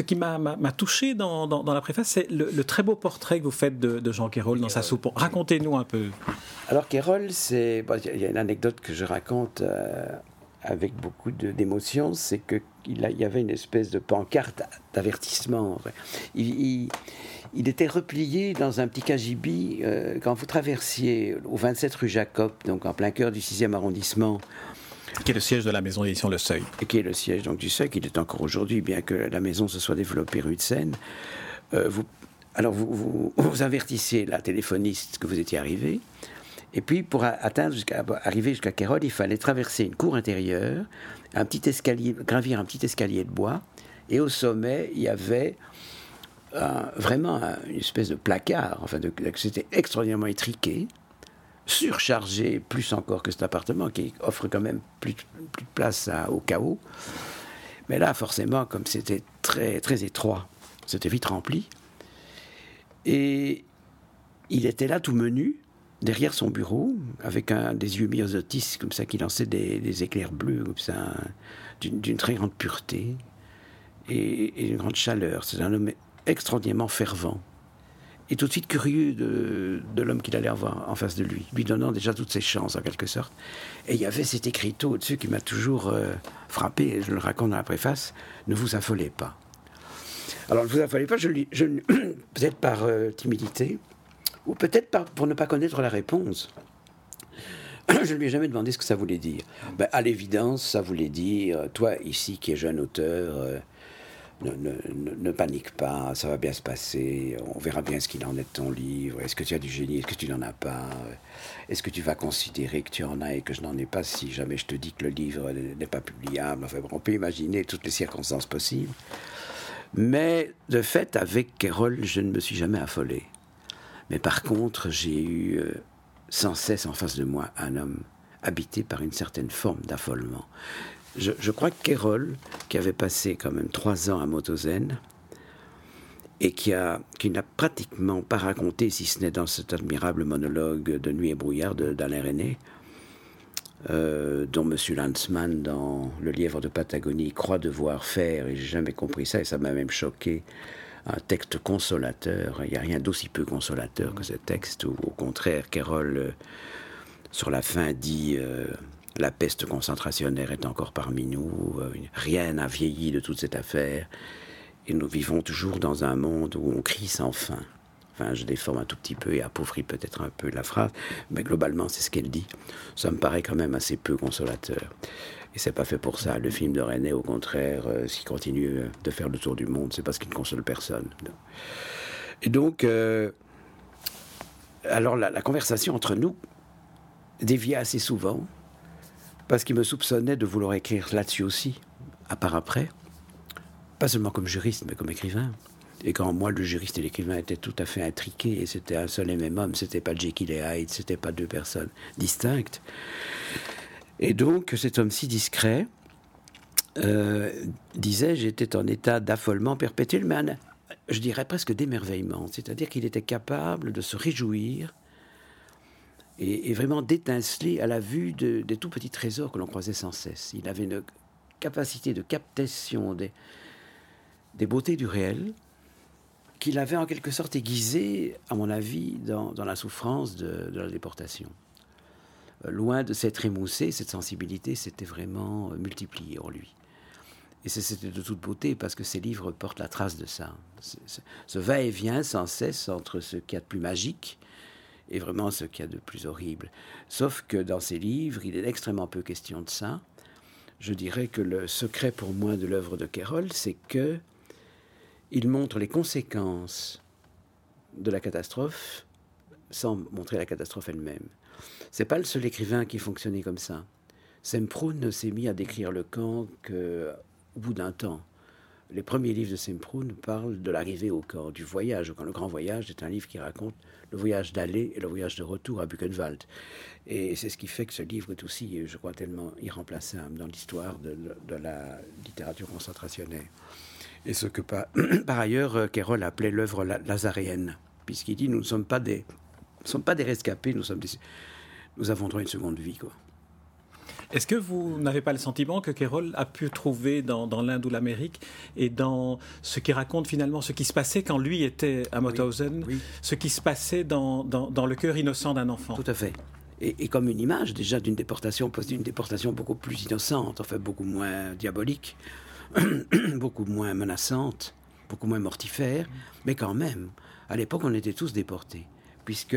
ce qui m'a touché dans, la préface, c'est le, très beau portrait que vous faites de, Jean Kérol dans sa soupe. Racontez-nous un peu. Alors Kérol, c'est il y a une anecdote que je raconte euh, avec beaucoup d'émotion, c'est qu'il il y avait une espèce de pancarte d'avertissement. Il, il, était replié dans un petit cagibi euh, quand vous traversiez au 27 rue Jacob, donc en plein cœur du 6e arrondissement. Qui est le siège de la maison d'édition Le Seuil? Et qui est le siège donc, du Seuil, qui est encore aujourd'hui, bien que la maison se soit développée rue de Seine. Euh, alors vous, vous, avertissiez la téléphoniste que vous étiez arrivé. Et puis, pour atteindre jusqu'à arriver jusqu'à Kérol, il fallait traverser une cour intérieure, un petit escalier, gravir un petit escalier de bois, et au sommet, il y avait vraiment une espèce de placard. Enfin, c'était extraordinairement étriqué, surchargé plus encore que cet appartement qui offre quand même plus, plus de place au chaos. Mais là, forcément, comme c'était très très étroit, c'était vite rempli. Et il était là tout menu, derrière son bureau, avec un, des yeux myosotis comme ça, qui lançaient des, éclairs bleus, comme ça, d'une très grande pureté et, une grande chaleur. C'est un homme extraordinairement fervent et tout de suite curieux de, l'homme qu'il allait avoir en face de lui, lui donnant déjà toutes ses chances en quelque sorte. Et il y avait cet écriteau au-dessus qui m'a toujours euh, frappé, je le raconte dans la préface, ne vous affolez pas. Alors ne vous affolez pas, je, peut-être par euh, timidité, ou peut-être pour ne pas connaître la réponse. Je ne lui ai jamais demandé ce que ça voulait dire. Ben, à l'évidence, ça voulait dire, euh, toi ici qui es jeune auteur, ne, panique pas, ça va bien se passer, on verra bien ce qu'il en est de ton livre, est-ce que tu as du génie, est-ce que tu n'en as pas, est-ce que tu vas considérer que tu en as et que je n'en ai pas si jamais je te dis que le livre n'est pas publiable, enfin on peut imaginer toutes les circonstances possibles. Mais de fait, avec Kerol, je ne me suis jamais affolé. Mais par contre, j'ai eu euh, sans cesse en face de moi un homme habité par une certaine forme d'affolement. Je, crois que Kérol, qui avait passé quand même trois ans à Motozen, et qui, n'a pratiquement pas raconté, si ce n'est dans cet admirable monologue de Nuit et brouillard d'Alain René, euh, dont M. Lanzmann, dans Le lièvre de Patagonie, croit devoir faire, et j'ai jamais compris ça, et ça m'a même choqué, un texte consolateur. Il n'y a rien d'aussi peu consolateur que ce texte, où au contraire, Carole, euh, sur la fin, dit euh, La peste concentrationnaire est encore parmi nous, euh, rien n'a vieilli de toute cette affaire, et nous vivons toujours dans un monde où on crie sans fin. Enfin, je déforme un tout petit peu et appauvris peut-être un peu la phrase, mais globalement, c'est ce qu'elle dit. Ça me paraît quand même assez peu consolateur. Et c'est pas fait pour ça. Le film de René, au contraire, euh, s'il continue euh, de faire le tour du monde, c'est parce qu'il ne console personne. Et donc, euh, alors la, conversation entre nous déviait assez souvent, parce qu'il me soupçonnait de vouloir écrire là-dessus aussi, à part après. Pas seulement comme juriste, mais comme écrivain. Et quand moi, le juriste et l'écrivain étaient tout à fait intriqués, et c'était un seul et même homme, c'était pas Jekyll et Hyde, c'était pas deux personnes distinctes. Et donc, cet homme si discret euh, disait j'étais en état d'affolement perpétuel, mais je dirais presque d'émerveillement. C'est-à-dire qu'il était capable de se réjouir et, vraiment d'étinceler à la vue des tout petits trésors que l'on croisait sans cesse. Il avait une capacité de captation des, beautés du réel qu'il avait en quelque sorte aiguisé, à mon avis, dans, la souffrance de la déportation loin de s'être émoussé, cette sensibilité s'était vraiment euh, multipliée en lui. Et c'était de toute beauté parce que ces livres portent la trace de ça. Ce va-et-vient sans cesse entre ce qu'il y a de plus magique et vraiment ce qu'il y a de plus horrible. Sauf que dans ces livres, il est extrêmement peu question de ça. Je dirais que le secret pour moi de l'œuvre de Kérol, c'est que il montre les conséquences de la catastrophe sans montrer la catastrophe elle-même. C'est pas le seul écrivain qui fonctionnait comme ça. Semprun s'est mis à décrire le camp qu'au bout d'un temps. Les premiers livres de Semprun parlent de l'arrivée au camp, du voyage. Quand le grand voyage est un livre qui raconte le voyage d'aller et le voyage de retour à Buchenwald. Et c'est ce qui fait que ce livre est aussi, je crois, tellement irremplaçable dans l'histoire de, la littérature concentrationnaire. Et ce que par, par ailleurs Kérol appelait l'œuvre lazaréenne, puisqu'il dit nous ne sommes pas des, sommes pas des rescapés, nous sommes des, nous avons droit à une seconde vie. Quoi. Est-ce que vous n'avez pas le sentiment que Kerol a pu trouver dans, l'Inde ou l'Amérique et dans ce qui raconte finalement ce qui se passait quand lui était à Mauthausen, ce qui se passait dans, dans, le cœur innocent d'un enfant? Tout à fait. Et, comme une image déjà d'une déportation, d'une déportation beaucoup plus innocente, enfin beaucoup moins diabolique, beaucoup moins menaçante, beaucoup moins mortifère, mais quand même, à l'époque on était tous déportés puisque,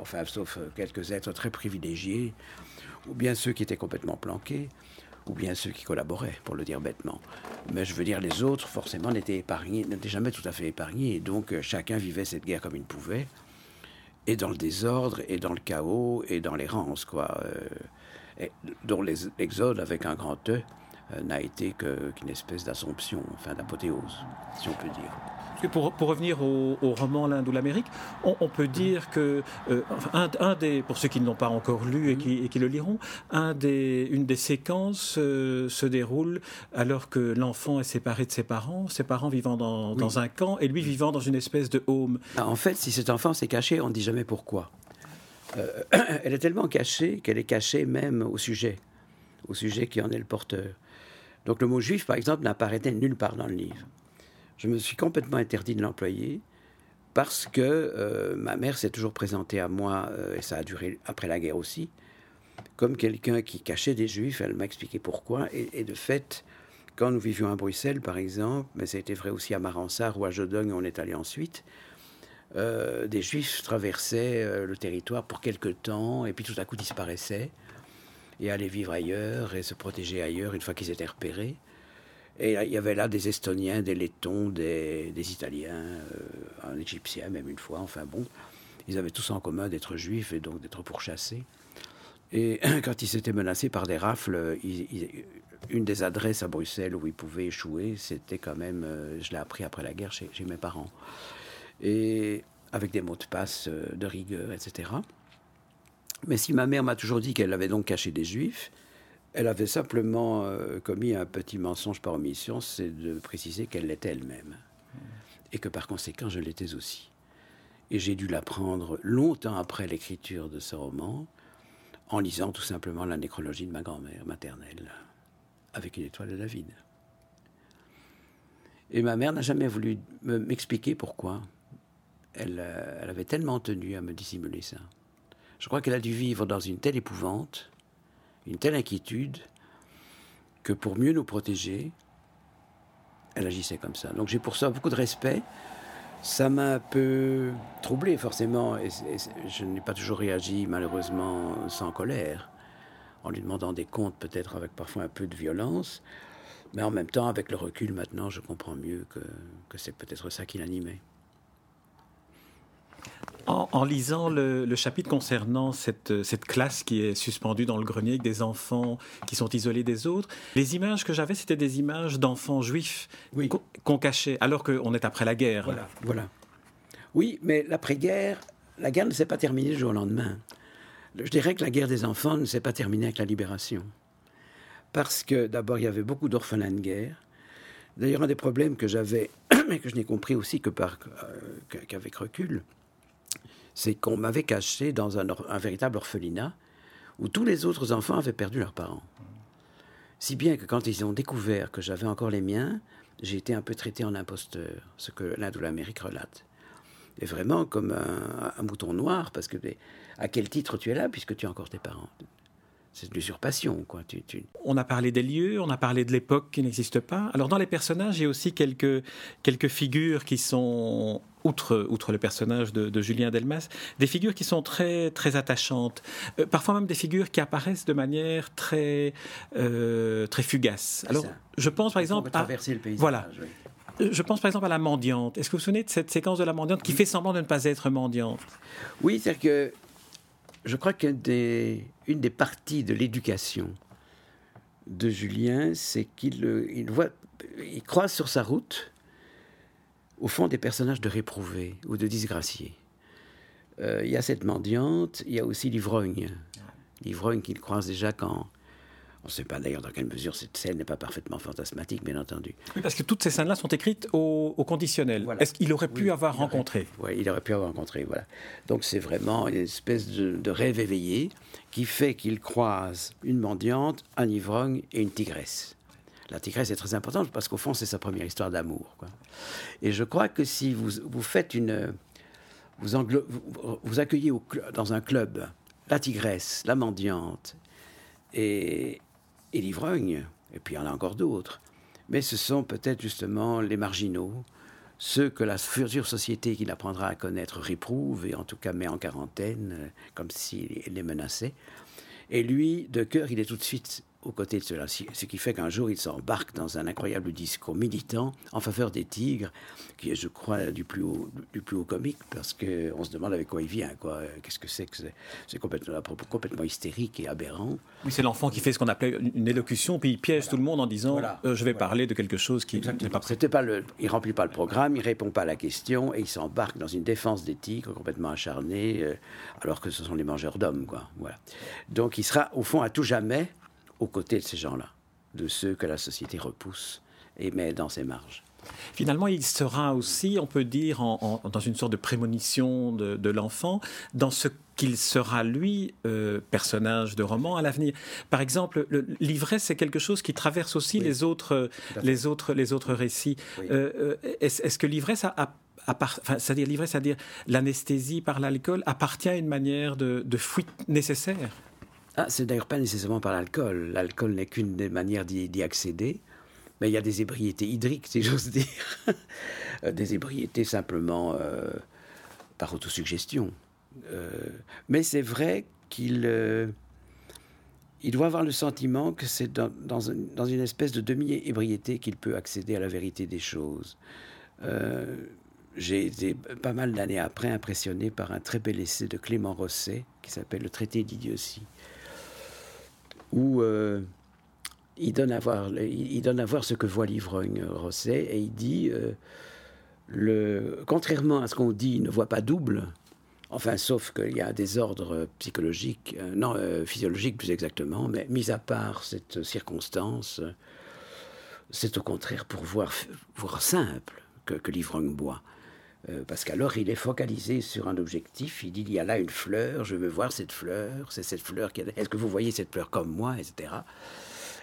enfin, sauf quelques êtres très privilégiés, ou bien ceux qui étaient complètement planqués, ou bien ceux qui collaboraient, pour le dire bêtement. Mais je veux dire, les autres, forcément, n'étaient épargnés, n'étaient jamais tout à fait épargnés, et donc euh, chacun vivait cette guerre comme il pouvait, et dans le désordre, et dans le chaos, et dans l'errance, quoi. et, dont l'exode, avec un grand E, n'a été qu'une espèce d'assomption, enfin d'apothéose, si on peut dire pour, pour revenir au, roman L'Inde ou l'Amérique, on, peut dire que, euh, un, des, pour ceux qui ne l'ont pas encore lu et qui, et qui, le liront, un des, une des séquences euh, se déroule alors que l'enfant est séparé de ses parents, ses parents vivant dans, dans, un camp et lui vivant dans une espèce de home. Ah, en fait, si cet enfant s'est caché, on ne dit jamais pourquoi. Euh, elle est tellement cachée qu'elle est cachée même au sujet, au sujet qui en est le porteur. Donc le mot juif, par exemple, n'apparaît nulle part dans le livre je me suis complètement interdit de l'employer parce que euh, ma mère s'est toujours présentée à moi, euh, et ça a duré après la guerre aussi, comme quelqu'un qui cachait des juifs. Elle m'a expliqué pourquoi. Et, de fait, quand nous vivions à Bruxelles, par exemple, mais ça a été vrai aussi à Maransart ou à Jodogne, on est allé ensuite, euh, des juifs traversaient le territoire pour quelque temps et puis tout à coup disparaissaient et allaient vivre ailleurs et se protéger ailleurs une fois qu'ils étaient repérés. Et il y avait là des Estoniens, des Lettons, des, Italiens, euh, un Égyptien même une fois. Enfin bon, ils avaient tous en commun d'être juifs et donc d'être pourchassés. Et quand ils s'étaient menacés par des rafles, une des adresses à Bruxelles où ils pouvaient échouer, c'était quand même, euh, je l'ai appris après la guerre chez, mes parents. Et avec des mots de passe euh, de rigueur, etc. Mais si ma mère m'a toujours dit qu'elle avait donc caché des juifs, elle avait simplement euh, commis un petit mensonge par omission, c'est de préciser qu'elle l'était elle-même. Et que par conséquent, je l'étais aussi. Et j'ai dû l'apprendre longtemps après l'écriture de ce roman, en lisant tout simplement la nécrologie de ma grand-mère maternelle, avec une étoile de David. Et ma mère n'a jamais voulu m'expliquer pourquoi. Elle, euh, elle avait tellement tenu à me dissimuler ça. Je crois qu'elle a dû vivre dans une telle épouvante une telle inquiétude que pour mieux nous protéger, elle agissait comme ça. Donc j'ai pour ça beaucoup de respect. Ça m'a un peu troublé forcément, et, je n'ai pas toujours réagi malheureusement sans colère, en lui demandant des comptes peut-être avec parfois un peu de violence, mais en même temps avec le recul maintenant je comprends mieux que, que c'est peut-être ça qui l'animait. En, lisant le, chapitre concernant cette, cette, classe qui est suspendue dans le grenier avec des enfants qui sont isolés des autres, les images que j'avais, c'était des images d'enfants juifs qu'on cachait, alors qu'on est après la guerre. Voilà, voilà. Oui, mais l'après-guerre, la guerre ne s'est pas terminée le jour au lendemain. Je dirais que la guerre des enfants ne s'est pas terminée avec la libération. Parce que d'abord, il y avait beaucoup d'orphelins de guerre. D'ailleurs, un des problèmes que j'avais, mais que je n'ai compris aussi que par, euh, qu'avec recul, c'est qu'on m'avait caché dans un, véritable orphelinat où tous les autres enfants avaient perdu leurs parents. Si bien que quand ils ont découvert que j'avais encore les miens, j'ai été un peu traité en imposteur, ce que l'Inde ou l'Amérique relate. Et vraiment comme un, mouton noir, parce que à quel titre tu es là puisque tu as encore tes parents? C'est de l'usurpation. Quoi. On a parlé des lieux, on a parlé de l'époque qui n'existe pas. Alors dans les personnages, il y a aussi quelques, quelques figures qui sont, outre, outre le personnage de, Julien Delmas, des figures qui sont très, très attachantes. Euh, parfois même des figures qui apparaissent de manière très, euh, très fugace. Alors je pense par exemple à... Le voilà. Je pense par exemple à la mendiante. Est-ce que vous vous souvenez de cette séquence de la mendiante qui fait semblant de ne pas être mendiante? Oui, c'est-à-dire que je crois qu'une des, une des parties de l'éducation de Julien, c'est qu'il il voit, il croise sur sa route, au fond, des personnages de réprouvés ou de disgraciés. Euh, il y a cette mendiante, il y a aussi l'ivrogne. L'ivrogne qu'il croise déjà quand, On ne sait pas d'ailleurs dans quelle mesure cette scène n'est pas parfaitement fantasmatique, bien entendu. Oui, parce que toutes ces scènes-là sont écrites au, conditionnel. Est-ce qu'il aurait pu avoir rencontré? Oui, il aurait pu avoir rencontré, voilà. Donc c'est vraiment une espèce de, rêve éveillé qui fait qu'il croise une mendiante, un ivrogne et une tigresse. La tigresse est très importante parce qu'au fond, c'est sa première histoire d'amour. Et je crois que si vous, vous faites une... Vous, accueillez dans un club la tigresse, la mendiante et, et l'ivrogne, et puis il y en a encore d'autres. Mais ce sont peut-être justement les marginaux, ceux que la future société qui l'apprendra à connaître réprouve et en tout cas met en quarantaine, euh, comme s'il les menaçait. Et lui, de cœur, il est tout de suite aux côtés de cela. Ce qui fait qu'un jour, il s'embarque dans un incroyable discours militant en faveur des tigres, qui est, je crois, du plus haut, du plus haut comique, parce qu'on se demande avec quoi il vient. quoi. Qu'est-ce que c'est que c'est? Complètement, complètement hystérique et aberrant. Oui, c'est l'enfant qui fait ce qu'on appelait une élocution, puis il piège tout le monde en disant euh, Je vais parler de quelque chose qui n'est pas C'était pas le, Il remplit pas le programme, il répond pas à la question, et il s'embarque dans une défense des tigres complètement acharnée, euh, alors que ce sont les mangeurs d'hommes. quoi. Voilà. Donc il sera, au fond, à tout jamais aux côtés de ces gens-là, de ceux que la société repousse et met dans ses marges. Finalement, il sera aussi, on peut dire, dans une sorte de prémonition de, l'enfant, dans ce qu'il sera lui, euh, personnage de roman à l'avenir. Par exemple, l'ivresse, c'est quelque chose qui traverse aussi les, autres, les, autres, les autres récits. Euh, euh, est-ce que l'ivresse a, c'est-à-dire l'ivresse, c'est-à-dire l'anesthésie par l'alcool, appartient à une manière de, de fuite nécessaire? Ah, c'est d'ailleurs pas nécessairement par l'alcool. L'alcool n'est qu'une des manières d'y accéder. Mais il y a des ébriétés hydriques, si j'ose dire. des ébriétés simplement euh, par autosuggestion. Euh, mais c'est vrai qu'il euh, il doit avoir le sentiment que c'est dans, dans, une espèce de demi-ébriété qu'il peut accéder à la vérité des choses. J'ai été pas mal d'années après impressionné par un très bel essai de Clément Rosset qui s'appelle Le traité d'idiotie où euh, il, donne à voir, il, donne à voir ce que voit l'ivrogne Rosset et il dit euh, le, contrairement à ce qu'on dit, il ne voit pas double. Enfin, sauf qu'il y a des ordres psychologiques, euh, non, physiologiques plus exactement, mais mis à part cette circonstance, c'est au contraire pour voir, voir simple que, que l'ivrogne boit. Euh, parce qu'alors il est focalisé sur un objectif, il dit il y a là une fleur, je veux voir cette fleur, c'est cette fleur qui Est-ce que vous voyez cette fleur comme moi, etc.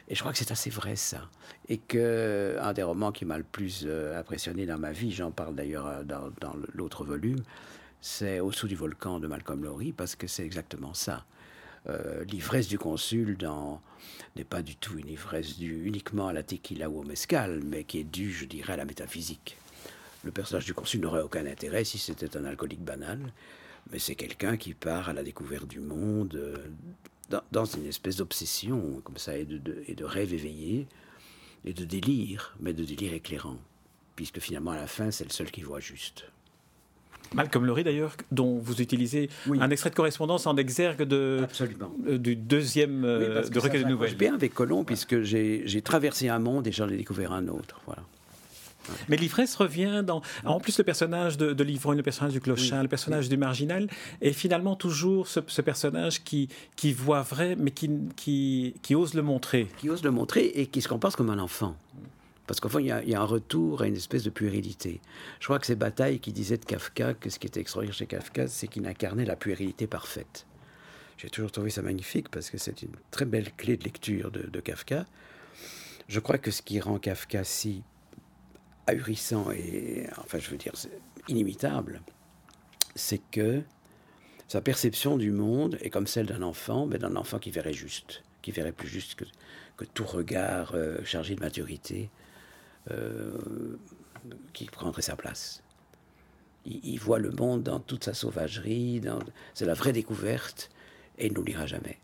Et je crois que c'est assez vrai ça. Et que un des romans qui m'a le plus euh, impressionné dans ma vie, j'en parle d'ailleurs euh, dans, l'autre volume, c'est Au-dessous du volcan de Malcolm Lowry, parce que c'est exactement ça. l'ivresse du consul n'est pas du tout une ivresse due uniquement à la tequila ou au mescal, mais qui est due, je dirais, à la métaphysique. Le personnage du consul n'aurait aucun intérêt si c'était un alcoolique banal, mais c'est quelqu'un qui part à la découverte du monde euh, dans, une espèce d'obsession, comme ça, et de, et de rêve éveillé, et de délire, mais de délire éclairant, puisque finalement, à la fin, c'est le seul qui voit juste. Malcolm Lowry d'ailleurs, dont vous utilisez un extrait de correspondance en exergue de, euh, du deuxième euh, de recueil de nouvelles. bien avec Colomb, puisque j'ai traversé un monde et j'en ai découvert un autre. Voilà. Mais l'ivresse revient dans. En plus, le personnage de, de l'ivrogne, le personnage du clochard, le personnage du marginal, est finalement toujours ce, personnage qui, qui voit vrai, mais qui, qui, qui, ose le montrer. Qui ose le montrer et qui se comporte comme un enfant. Parce qu'au fond, il y, a, un retour à une espèce de puérilité. Je crois que c'est Bataille qui disait de Kafka que ce qui était extraordinaire chez Kafka, c'est qu'il incarnait la puérilité parfaite. J'ai toujours trouvé ça magnifique parce que c'est une très belle clé de lecture de, de Kafka. Je crois que ce qui rend Kafka si ahurissant et, enfin, je veux dire, inimitable, c'est que sa perception du monde est comme celle d'un enfant, mais d'un enfant qui verrait juste, qui verrait plus juste que, que tout regard euh, chargé de maturité euh, qui prendrait sa place. Il, voit le monde dans toute sa sauvagerie, c'est la vraie découverte, et il n'oubliera jamais.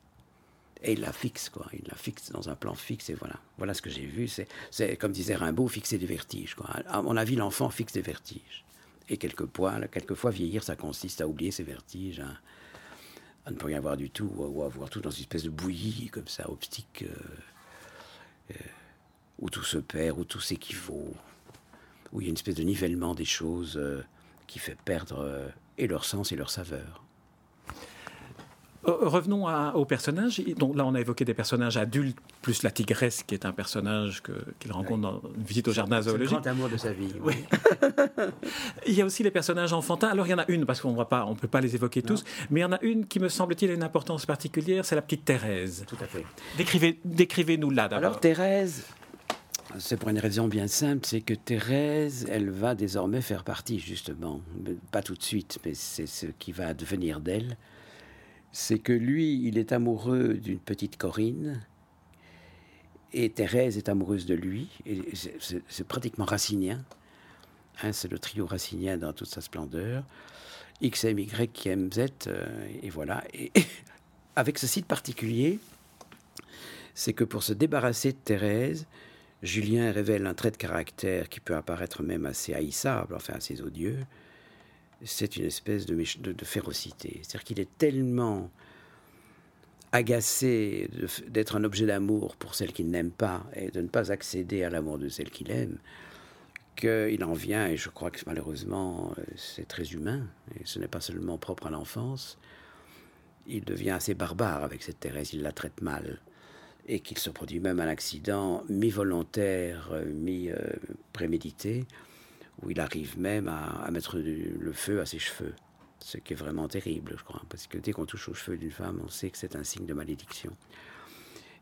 Et il la fixe, quoi. Il la fixe dans un plan fixe, et voilà. Voilà ce que j'ai vu. C'est, comme disait Rimbaud, fixer des vertiges, quoi. À mon avis, l'enfant fixe des vertiges. Et quelquefois, quelquefois, vieillir, ça consiste à oublier ses vertiges, à, ne plus rien voir du tout, ou à, voir tout dans une espèce de bouillie, comme ça, optique, euh, euh, où tout se perd, où tout s'équivaut, où il y a une espèce de nivellement des choses euh, qui fait perdre et leur sens et leur saveur. Euh, revenons aux personnages. Donc là, on a évoqué des personnages adultes, plus la tigresse, qui est un personnage qu'il rencontre dans une visite au jardin zoologique. Le grand amour de sa vie. Oui. il y a aussi les personnages enfantins. Alors, il y en a une, parce qu'on ne peut pas les évoquer tous, mais il y en a une qui me semble-t-il a une importance particulière, c'est la petite Thérèse. Tout à fait. Décrivez, décrivez-nous là d'abord. Alors, Thérèse, c'est pour une raison bien simple, c'est que Thérèse, elle va désormais faire partie, justement, pas tout de suite, mais c'est ce qui va devenir d'elle c'est que lui, il est amoureux d'une petite Corinne, et Thérèse est amoureuse de lui, et c'est pratiquement racinien. Hein, c'est le trio racinien dans toute sa splendeur. X, M, Y, Z, euh, et voilà. Avec ce site particulier, c'est que pour se débarrasser de Thérèse, Julien révèle un trait de caractère qui peut apparaître même assez haïssable, enfin assez odieux, c'est une espèce de, férocité. C'est-à-dire qu'il est tellement agacé d'être un objet d'amour pour celle qu'il n'aime pas et de ne pas accéder à l'amour de celle qu'il aime, qu'il en vient, et je crois que malheureusement c'est très humain, et ce n'est pas seulement propre à l'enfance, il devient assez barbare avec cette Thérèse, il la traite mal, et qu'il se produit même un accident mi-volontaire, mi-prémédité, où il arrive même à, mettre le feu à ses cheveux. Ce qui est vraiment terrible, je crois, parce que dès qu'on touche aux cheveux d'une femme, on sait que c'est un signe de malédiction.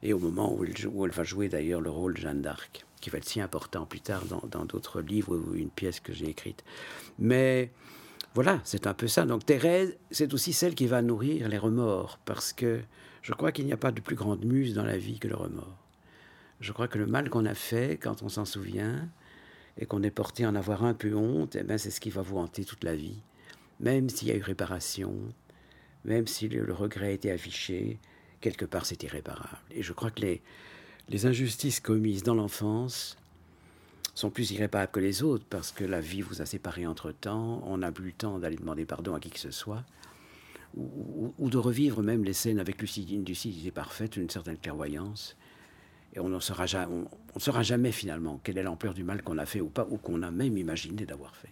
Et au moment où, elle va jouer d'ailleurs le rôle de Jeanne d'Arc, qui va être si important plus tard dans d'autres livres ou une pièce que j'ai écrite. Mais voilà, c'est un peu ça. Donc Thérèse, c'est aussi celle qui va nourrir les remords, parce que je crois qu'il n'y a pas de plus grande muse dans la vie que le remords. Je crois que le mal qu'on a fait, quand on s'en souvient, et qu'on est porté à en avoir un peu honte, eh ben c'est ce qui va vous hanter toute la vie. Même s'il y a eu réparation, même si le, regret a été affiché, quelque part c'est irréparable. Et je crois que les, les injustices commises dans l'enfance sont plus irréparables que les autres parce que la vie vous a séparé entre temps, on n'a plus le temps d'aller demander pardon à qui que ce soit, ou, de revivre même les scènes avec lucidité parfaite, une certaine clairvoyance et on ne saura, saura jamais finalement quelle est l'ampleur du mal qu'on a fait ou pas, ou qu'on a même imaginé d'avoir fait.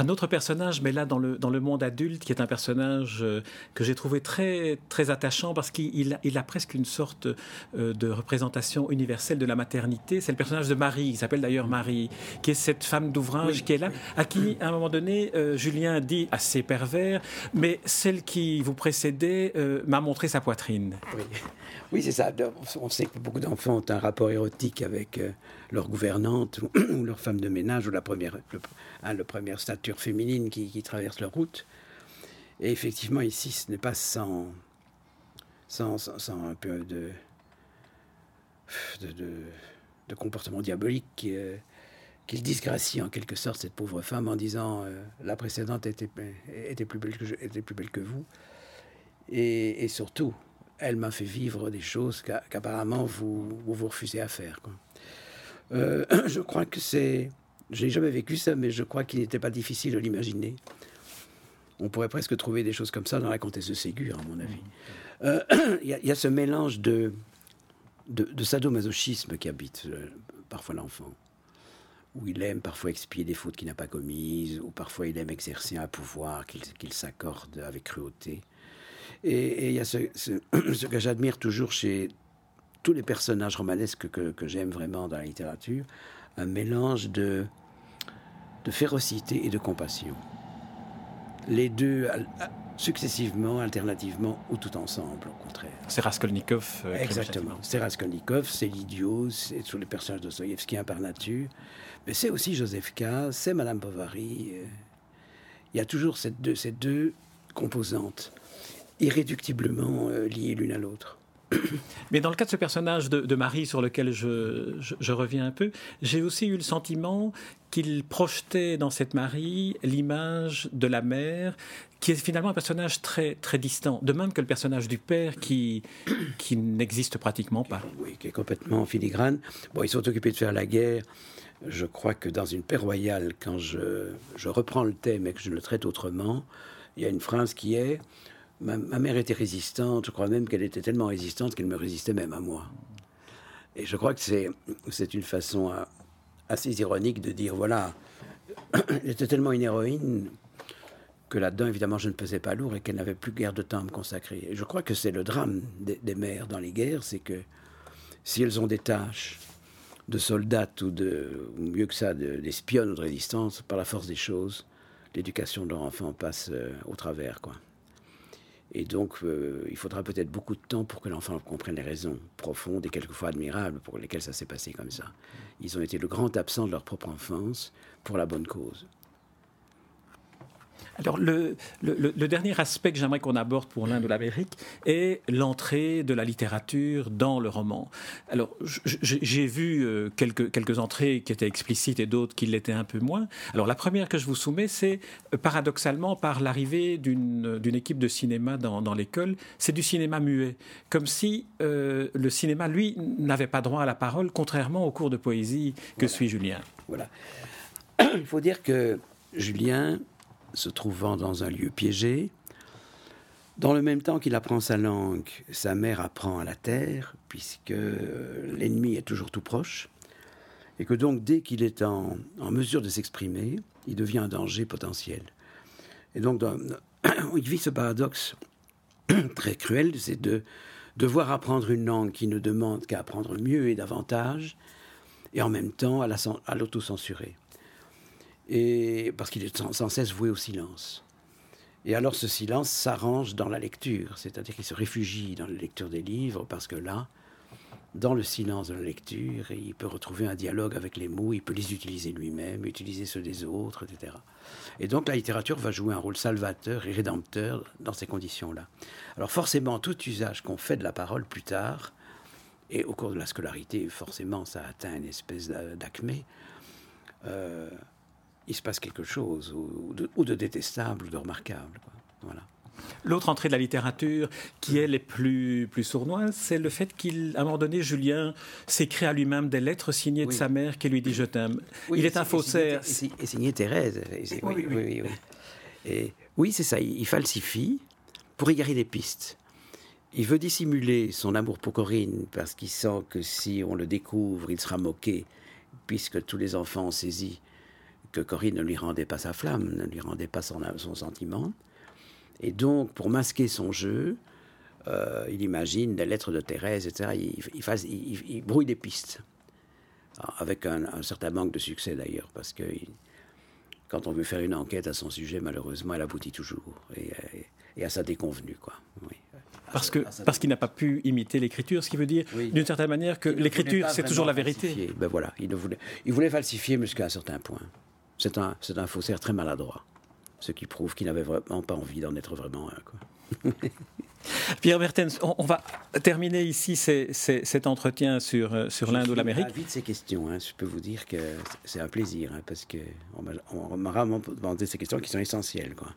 Un autre personnage, mais là dans le, dans le monde adulte, qui est un personnage euh, que j'ai trouvé très, très attachant parce qu'il il a presque une sorte euh, de représentation universelle de la maternité. C'est le personnage de Marie, qui s'appelle d'ailleurs Marie, qui est cette femme d'ouvrage qui est là, à qui, à un moment donné, euh, Julien dit assez pervers, mais celle qui vous précédait m'a montré sa poitrine. Oui, oui c'est ça. On sait que beaucoup d'enfants ont un rapport érotique avec leur gouvernante ou leur femme de ménage ou la première, le, hein, première stature féminine qui, traverse leur route. Et effectivement, ici, ce n'est pas sans, sans, sans, un peu de, de, comportement diabolique qui, euh, qu'il disgracie en quelque sorte cette pauvre femme en disant euh, la précédente était, était, plus belle que je, plus belle que vous. Et, surtout, elle m'a fait vivre des choses qu'apparemment vous, vous, vous refusez à faire. Euh, je crois que c'est. Je n'ai jamais vécu ça, mais je crois qu'il n'était pas difficile de l'imaginer. On pourrait presque trouver des choses comme ça dans la comtesse de Ségur, à mon avis. Euh, il y, a ce mélange de, de, sadomasochisme qui habite euh, parfois l'enfant, où il aime parfois expier des fautes qu'il n'a pas commises, ou parfois il aime exercer un pouvoir qu'il s'accorde avec cruauté. Et, il y a ce, ce que j'admire toujours chez tous les personnages romanesques que, j'aime vraiment dans la littérature, un mélange de, de férocité et de compassion. Les deux successivement, alternativement ou tout ensemble, au contraire. C'est Raskolnikov. Euh, Exactement. C'est Raskolnikov, c'est l'idiot, c'est tous les personnages de Soyevski par nature. Mais c'est aussi Joseph K., c'est Madame Bovary. Euh. Il y a toujours deux, ces deux composantes irréductiblement euh, liées l'une à l'autre. Mais dans le cas de ce personnage de, Marie sur lequel je, reviens un peu, j'ai aussi eu le sentiment qu'il projetait dans cette Marie l'image de la mère, qui est finalement un personnage très, très distant, de même que le personnage du père qui, qui n'existe pratiquement pas. Oui, qui est complètement filigrane. Bon, ils sont occupés de faire la guerre. Je crois que dans une paix royale, quand je, je reprends le thème et que je le traite autrement, il y a une phrase qui est Ma, mère était résistante, je crois même qu'elle était tellement résistante qu'elle me résistait même à moi. Et je crois que c'est, une façon euh, assez ironique de dire, voilà, elle était tellement une héroïne que là-dedans, évidemment, je ne pesais pas lourd et qu'elle n'avait plus guère de temps à me consacrer. Et je crois que c'est le drame des, mères dans les guerres, c'est que si elles ont des tâches de soldates ou de, mieux que ça, d'espionnes ou de résistance, par la force des choses, l'éducation de leur enfant passe euh, au travers, quoi. Et donc, euh, il faudra peut-être beaucoup de temps pour que l'enfant comprenne les raisons profondes et quelquefois admirables pour lesquelles ça s'est passé comme ça. Ils ont été le grand absent de leur propre enfance pour la bonne cause. Alors, le, dernier aspect que j'aimerais qu'on aborde pour l'Inde ou l'Amérique est l'entrée de la littérature dans le roman. Alors, j'ai vu euh, quelques, quelques entrées qui étaient explicites et d'autres qui l'étaient un peu moins. Alors, la première que je vous soumets, c'est euh, paradoxalement par l'arrivée d'une équipe de cinéma dans, l'école. C'est du cinéma muet. Comme si euh, le cinéma, lui, n'avait pas droit à la parole, contrairement au cours de poésie que suit Julien. Voilà. Il faut dire que Julien se trouvant dans un lieu piégé. Dans le même temps qu'il apprend sa langue, sa mère apprend à la terre, puisque l'ennemi est toujours tout proche, et que donc dès qu'il est en, mesure de s'exprimer, il devient un danger potentiel. Et donc il vit ce paradoxe très cruel, c'est de devoir apprendre une langue qui ne demande qu'à apprendre mieux et davantage, et en même temps à l'autocensurer et parce qu'il est sans, cesse voué au silence. Et alors ce silence s'arrange dans la lecture, c'est-à-dire qu'il se réfugie dans la lecture des livres, parce que là, dans le silence de la lecture, il peut retrouver un dialogue avec les mots, il peut les utiliser lui-même, utiliser ceux des autres, etc. Et donc la littérature va jouer un rôle salvateur et rédempteur dans ces conditions-là. Alors forcément, tout usage qu'on fait de la parole plus tard, et au cours de la scolarité, forcément, ça atteint une espèce d'acmé. Euh, il se passe quelque chose, ou de, détestable, ou de remarquable. Voilà. L'autre entrée de la littérature qui est les plus, plus sournoise, c'est le fait qu'à un moment donné, Julien s'écrit à lui-même des lettres signées de sa mère qui lui dit Je t'aime. il est un faussaire. Et signé Thérèse. oui, oui, oui. Et oui, c'est ça. Il, falsifie pour égarer des pistes. Il veut dissimuler son amour pour Corinne parce qu'il sent que si on le découvre, il sera moqué, puisque tous les enfants ont saisi que Corinne ne lui rendait pas sa flamme, ne lui rendait pas son, son sentiment. Et donc, pour masquer son jeu, euh, il imagine des lettres de Thérèse, etc. Il, il, brouille des pistes, avec un, certain manque de succès d'ailleurs, parce que quand on veut faire une enquête à son sujet, malheureusement, elle aboutit toujours, et, à sa déconvenue, quoi. Parce que parce qu'il n'a pas pu imiter l'écriture, ce qui veut dire d'une certaine manière que l'écriture c'est toujours la vérité. Ben voilà, il voulait, il voulait falsifier jusqu'à un certain point. C'est un, un faussaire très maladroit, ce qui prouve qu'il n'avait vraiment pas envie d'en être vraiment un. Quoi. Pierre Bertens, on, va terminer ici cet entretien sur, euh, sur l'Inde ou l'Amérique. vite ces questions. Hein. Je peux vous dire que c'est un plaisir, hein, parce qu'on m'a vraiment demandé ces questions qui sont essentielles. Quoi.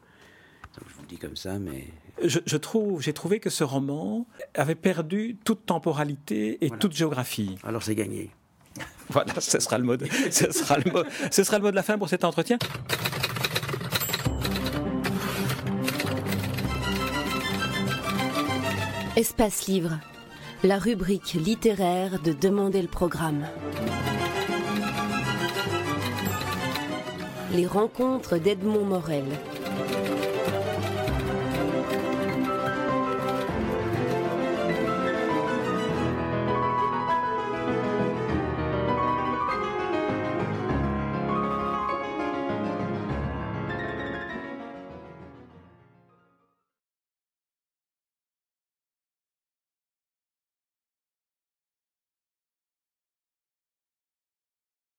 je vous le dis comme ça, mais... Je, trouve, j'ai trouvé que ce roman avait perdu toute temporalité et toute géographie. Alors c'est gagné. Voilà, ce sera le mot de, ce sera le mot, ce sera le mot de la fin pour cet entretien. Espace Livre, la rubrique littéraire de Demander le programme. Les rencontres d'Edmond Morel.